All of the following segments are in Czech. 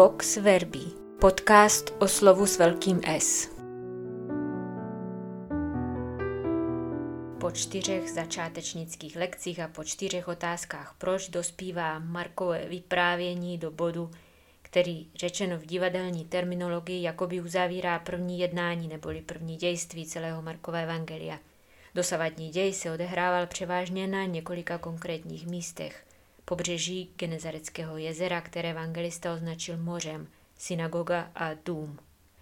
Vox Verbi, podcast o slovu s velkým S. Po čtyřech začátečnických lekcích a po čtyřech otázkách proč dospívá Markové vyprávění do bodu, který řečeno v divadelní terminologii jakoby uzavírá první jednání neboli první dějství celého Markova evangelia. Dosavadní děj se odehrával převážně na několika konkrétních místech – pobřeží Genezareckého jezera, které evangelista označil mořem, synagoga a dům.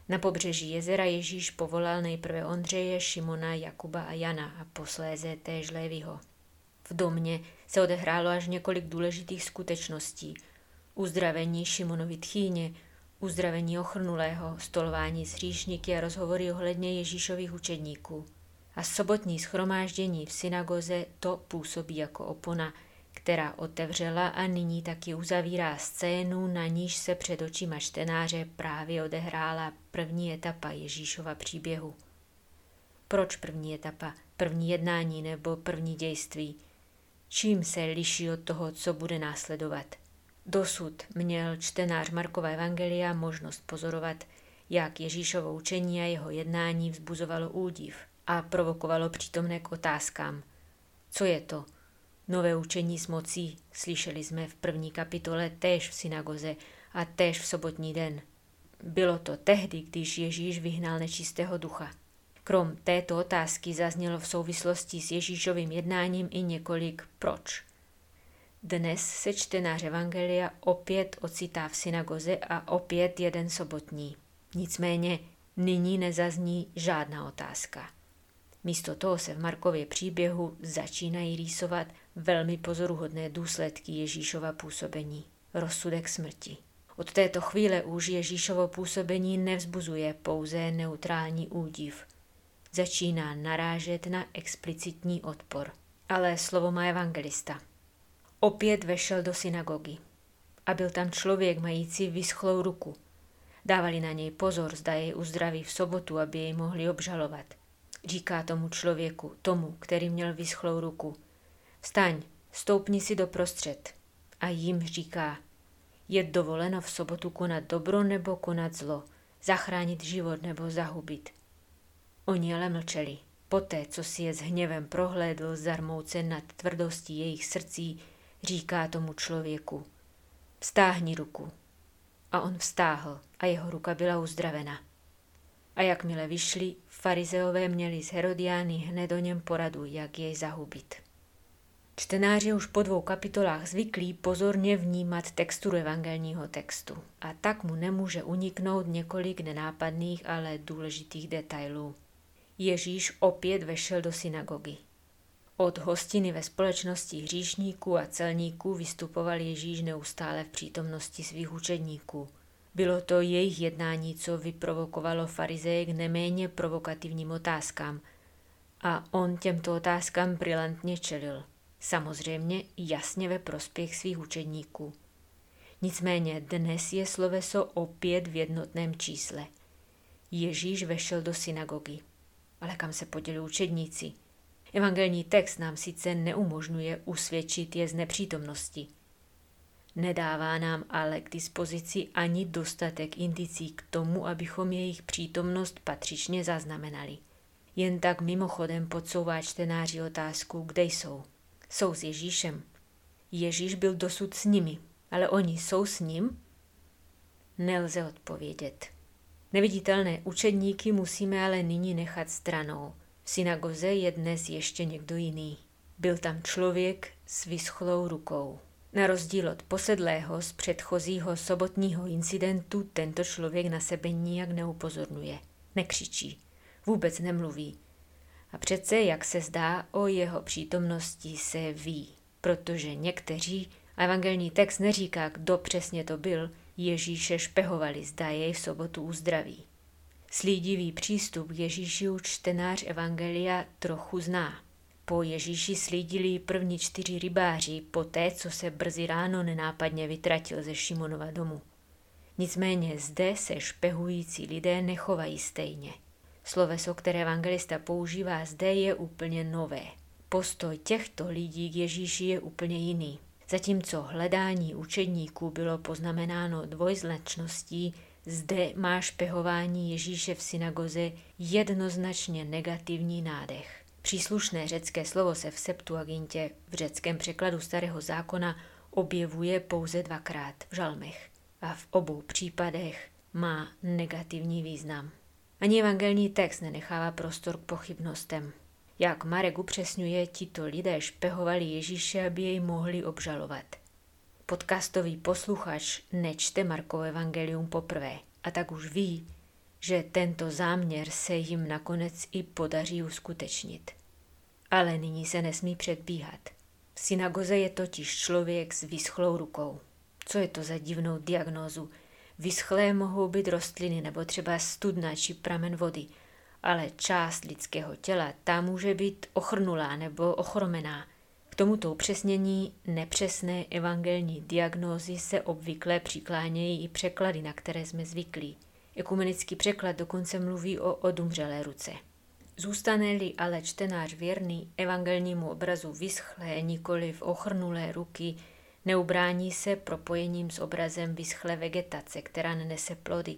Na pobřeží jezera Ježíš povolal nejprve Ondřeje, Šimona, Jakuba a Jana a posléze též Lévyho. V domě se odehrálo až několik důležitých skutečností. Uzdravení Šimonovi tchýně, uzdravení ochrnulého, stolování s hříšníky a rozhovory ohledně Ježíšových učedníků. A sobotní schromáždění v synagoze to působí jako opona – která otevřela a nyní taky uzavírá scénu, na níž se před očima čtenáře právě odehrála první etapa Ježíšova příběhu. Proč první etapa, první jednání nebo první dějství? Čím se liší od toho, co bude následovat? Dosud měl čtenář Markova Evangelia možnost pozorovat, jak Ježíšovo učení a jeho jednání vzbuzovalo údiv a provokovalo přítomné k otázkám. Co je to? Nové učení s mocí slyšeli jsme v první kapitole též v synagoze a též v sobotní den. Bylo to tehdy, když Ježíš vyhnal nečistého ducha. Krom této otázky zaznělo v souvislosti s Ježíšovým jednáním i několik proč. Dnes se čtenář Evangelia opět ocitá v synagoze a opět jeden sobotní. Nicméně nyní nezazní žádná otázka. Místo toho se v Markově příběhu začínají rýsovat velmi pozoruhodné důsledky Ježíšova působení, rozsudek smrti. Od této chvíle už Ježíšovo působení nevzbuzuje pouze neutrální údiv. Začíná narážet na explicitní odpor. Ale slovo má evangelista. Opět vešel do synagogy. A byl tam člověk mající vyschlou ruku. Dávali na něj pozor, zda jej uzdraví v sobotu, aby jej mohli obžalovat. Říká tomu člověku, tomu, který měl vyschlou ruku – Vstaň, stoupni si doprostřed. A jim říká, je dovoleno v sobotu konat dobro nebo konat zlo, zachránit život nebo zahubit. Oni ale mlčeli. Poté, co si je s hněvem prohlédl zarmoucen nad tvrdostí jejich srdcí, říká tomu člověku, vstáhni ruku. A on vstáhl a jeho ruka byla uzdravena. A jakmile vyšli, farizeové měli z Herodiány hned o něm poradu, jak jej zahubit. Čtenáři už po dvou kapitolách zvyklí pozorně vnímat texturu evangelního textu a tak mu nemůže uniknout několik nenápadných, ale důležitých detailů. Ježíš opět vešel do synagogy. Od hostiny ve společnosti hříšníků a celníků vystupoval Ježíš neustále v přítomnosti svých učedníků. Bylo to jejich jednání, co vyprovokovalo farizeje k neméně provokativním otázkám. A on těmto otázkám brilantně čelil. Samozřejmě jasně ve prospěch svých učedníků. Nicméně dnes je sloveso opět v jednotném čísle. Ježíš vešel do synagogy. Ale kam se podělili učedníci? Evangelní text nám sice neumožňuje usvědčit je z nepřítomnosti. Nedává nám ale k dispozici ani dostatek indicí k tomu, abychom jejich přítomnost patřičně zaznamenali. Jen tak mimochodem podsouvá čtenáři otázku, kde jsou. Jsou s Ježíšem. Ježíš byl dosud s nimi, ale oni jsou s ním? Nelze odpovědět. Neviditelné učedníky musíme ale nyní nechat stranou. V synagoze je dnes ještě někdo jiný. Byl tam člověk s vyschlou rukou. Na rozdíl od posedlého z předchozího sobotního incidentu tento člověk na sebe nijak neupozorňuje. Nekřičí. Vůbec nemluví. A přece, jak se zdá, o jeho přítomnosti se ví, protože někteří, a evangelní text neříká, kdo přesně to byl, Ježíše špehovali, zda jej v sobotu uzdraví. Slídivý přístup k Ježíši čtenář Evangelia trochu zná. Po Ježíši slídili první čtyři rybáři, poté, co se brzy ráno nenápadně vytratil ze Šimonova domu. Nicméně zde se špehující lidé nechovají stejně – Sloveso, které evangelista používá zde, je úplně nové. Postoj těchto lidí k Ježíši je úplně jiný. Zatímco hledání učedníků bylo poznamenáno dvojznačností, zde má špehování Ježíše v synagoze jednoznačně negativní nádech. Příslušné řecké slovo se v Septuagintě v řeckém překladu starého zákona objevuje pouze dvakrát v žalmech a v obou případech má negativní význam. Ani evangelní text nenechává prostor k pochybnostem. Jak Marek upřesňuje, tito lidé špehovali Ježíše, aby jej mohli obžalovat. Podcastový posluchač nečte Markovo evangelium poprvé a tak už ví, že tento záměr se jim nakonec i podaří uskutečnit. Ale nyní se nesmí předbíhat. V synagoze je totiž člověk s vyschlou rukou. Co je to za divnou diagnózu? Vyschlé mohou být rostliny nebo třeba studna či pramen vody, ale část lidského těla ta může být ochrnulá nebo ochromená. K tomuto upřesnění nepřesné evangelní diagnózy se obvykle přiklánějí i překlady, na které jsme zvyklí. Ekumenický překlad dokonce mluví o odumřelé ruce. Zůstane-li ale čtenář věrný evangelnímu obrazu vyschlé, nikoli v ochrnulé ruky, neubrání se propojením s obrazem vyschlé vegetace, která nenese plody.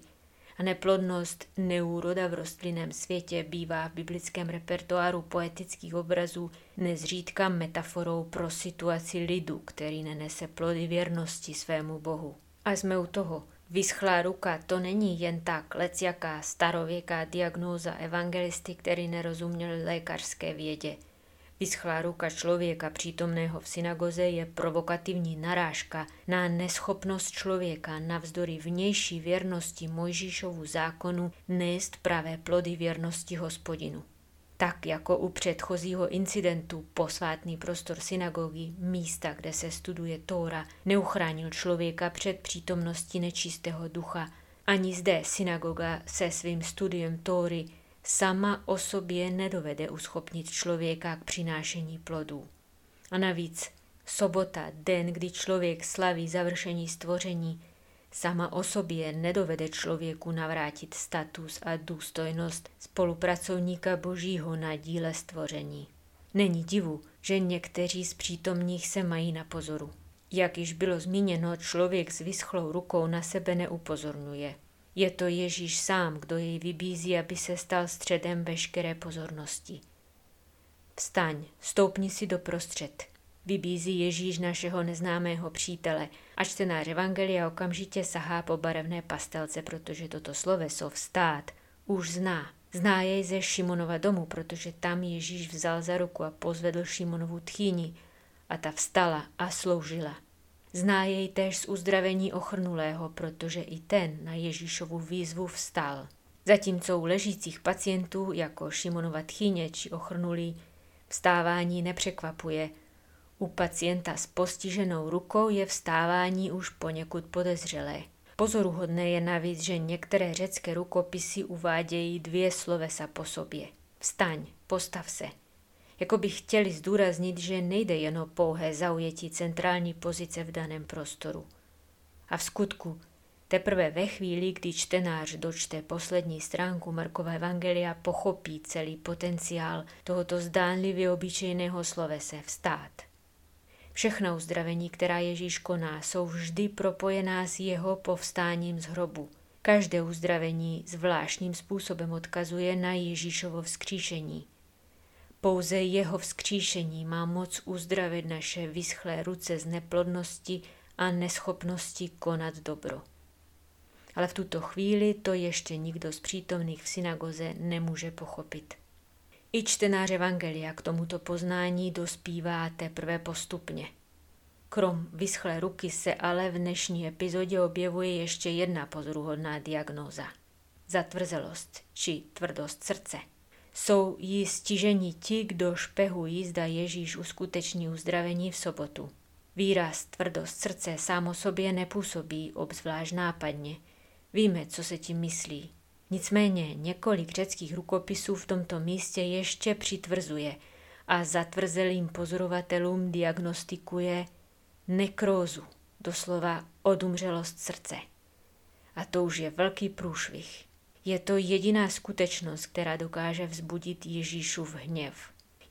A neplodnost neúroda v rostlinném světě bývá v biblickém repertoáru poetických obrazů nezřídka metaforou pro situaci lidu, který nenese plody věrnosti svému bohu. A jsme u toho – Vyschlá ruka to není jen tak lecjaká starověká diagnóza evangelisty, který nerozuměl lékařské vědě. Vyschlá ruka člověka přítomného v synagoze je provokativní narážka na neschopnost člověka navzdory vnější věrnosti Mojžíšovu zákonu nést pravé plody věrnosti hospodinu. Tak jako u předchozího incidentu posvátný prostor synagogy, místa, kde se studuje Tóra, neuchránil člověka před přítomností nečistého ducha. Ani zde synagoga se svým studiem Tóry sama o sobě nedovede uschopnit člověka k přinášení plodů. A navíc sobota, den, kdy člověk slaví završení stvoření, sama o sobě nedovede člověku navrátit status a důstojnost spolupracovníka božího na díle stvoření. Není divu, že někteří z přítomných se mají na pozoru. Jak již bylo zmíněno, člověk s vyschlou rukou na sebe neupozorňuje. Je to Ježíš sám, kdo jej vybízí, aby se stal středem veškeré pozornosti. Vstaň, stoupni si doprostřed, vybízí Ježíš našeho neznámého přítele a čtenář Evangelia okamžitě sahá po barevné pastelce, protože toto sloveso vstát už zná. Zná jej ze Šimonova domu, protože tam Ježíš vzal za ruku a pozvedl Šimonovu tchýni a ta vstala a sloužila. Zná jej též z uzdravení ochrnulého, protože i ten na Ježíšovu výzvu vstal. Zatímco u ležících pacientů jako Šimonova tchýně či ochrnulý vstávání nepřekvapuje, u pacienta s postiženou rukou je vstávání už poněkud podezřelé. Pozoruhodné je navíc, že některé řecké rukopisy uvádějí dvě slovesa po sobě. Vstaň, postav se. Jako by chtěli zdůraznit, že nejde jen o pouhé zaujetí centrální pozice v daném prostoru. A v skutku, teprve ve chvíli, kdy čtenář dočte poslední stránku Markova Evangelia, pochopí celý potenciál tohoto zdánlivě obyčejného slovese vstát. Všechna uzdravení, která Ježíš koná, jsou vždy propojená s jeho povstáním z hrobu. Každé uzdravení zvláštním způsobem odkazuje na Ježíšovo vzkříšení. Pouze jeho vzkříšení má moc uzdravit naše vyschlé ruce z neplodnosti a neschopnosti konat dobro. Ale v tuto chvíli to ještě nikdo z přítomných v synagoze nemůže pochopit. I čtenář Evangelia k tomuto poznání dospívá teprve postupně. Krom vyschlé ruky se ale v dnešní epizodě objevuje ještě jedna pozoruhodná diagnóza. Zatvrzelost či tvrdost srdce. Jsou jí stižení ti, kdo špehují, zda Ježíš uskuteční uzdravení v sobotu. Výraz tvrdost srdce sám o sobě nepůsobí obzvlášť nápadně. Víme, co se tím myslí. Nicméně několik řeckých rukopisů v tomto místě ještě přitvrzuje a zatvrzelým pozorovatelům diagnostikuje nekrózu, doslova odumřelost srdce. A to už je velký průšvih. Je to jediná skutečnost, která dokáže vzbudit Ježíšův hněv.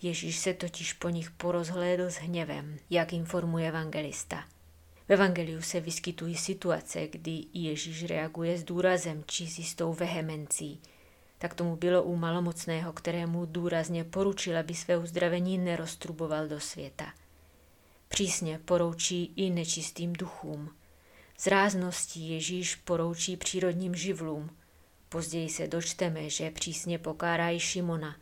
Ježíš se totiž po nich porozhlédl s hněvem, jak informuje evangelista. V evangeliu se vyskytují situace, kdy Ježíš reaguje s důrazem či s jistou vehemencí. Tak tomu bylo u malomocného, kterému důrazně poručil, aby své uzdravení neroztruboval do světa. Přísně poroučí i nečistým duchům. Z rázností Ježíš poroučí přírodním živlům. Později se dočteme, že přísně pokárá i Šimona.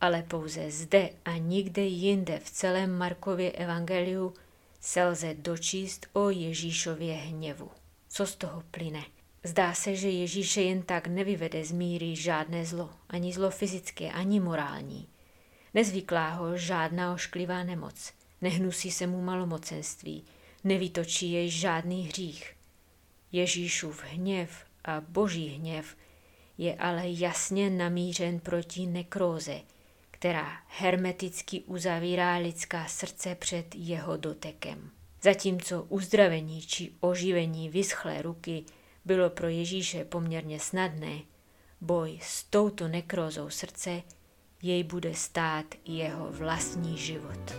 Ale pouze zde a nikde jinde v celém Markově evangeliu se lze dočíst o Ježíšově hněvu. Co z toho plyne? Zdá se, že Ježíše jen tak nevyvede z míry žádné zlo, ani zlo fyzické, ani morální. Nezvyklá ho žádná ošklivá nemoc, nehnusí se mu malomocenství, nevytočí jej žádný hřích. Ježíšův hněv a boží hněv je ale jasně namířen proti nekróze, která hermeticky uzavírá lidská srdce před jeho dotekem. Zatímco uzdravení či oživení vyschlé ruky bylo pro Ježíše poměrně snadné, boj s touto nekrózou srdce jej bude stát jeho vlastní život.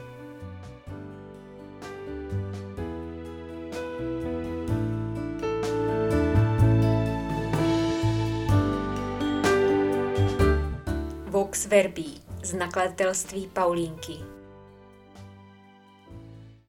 Vox Verbi z nakladatelství Paulínky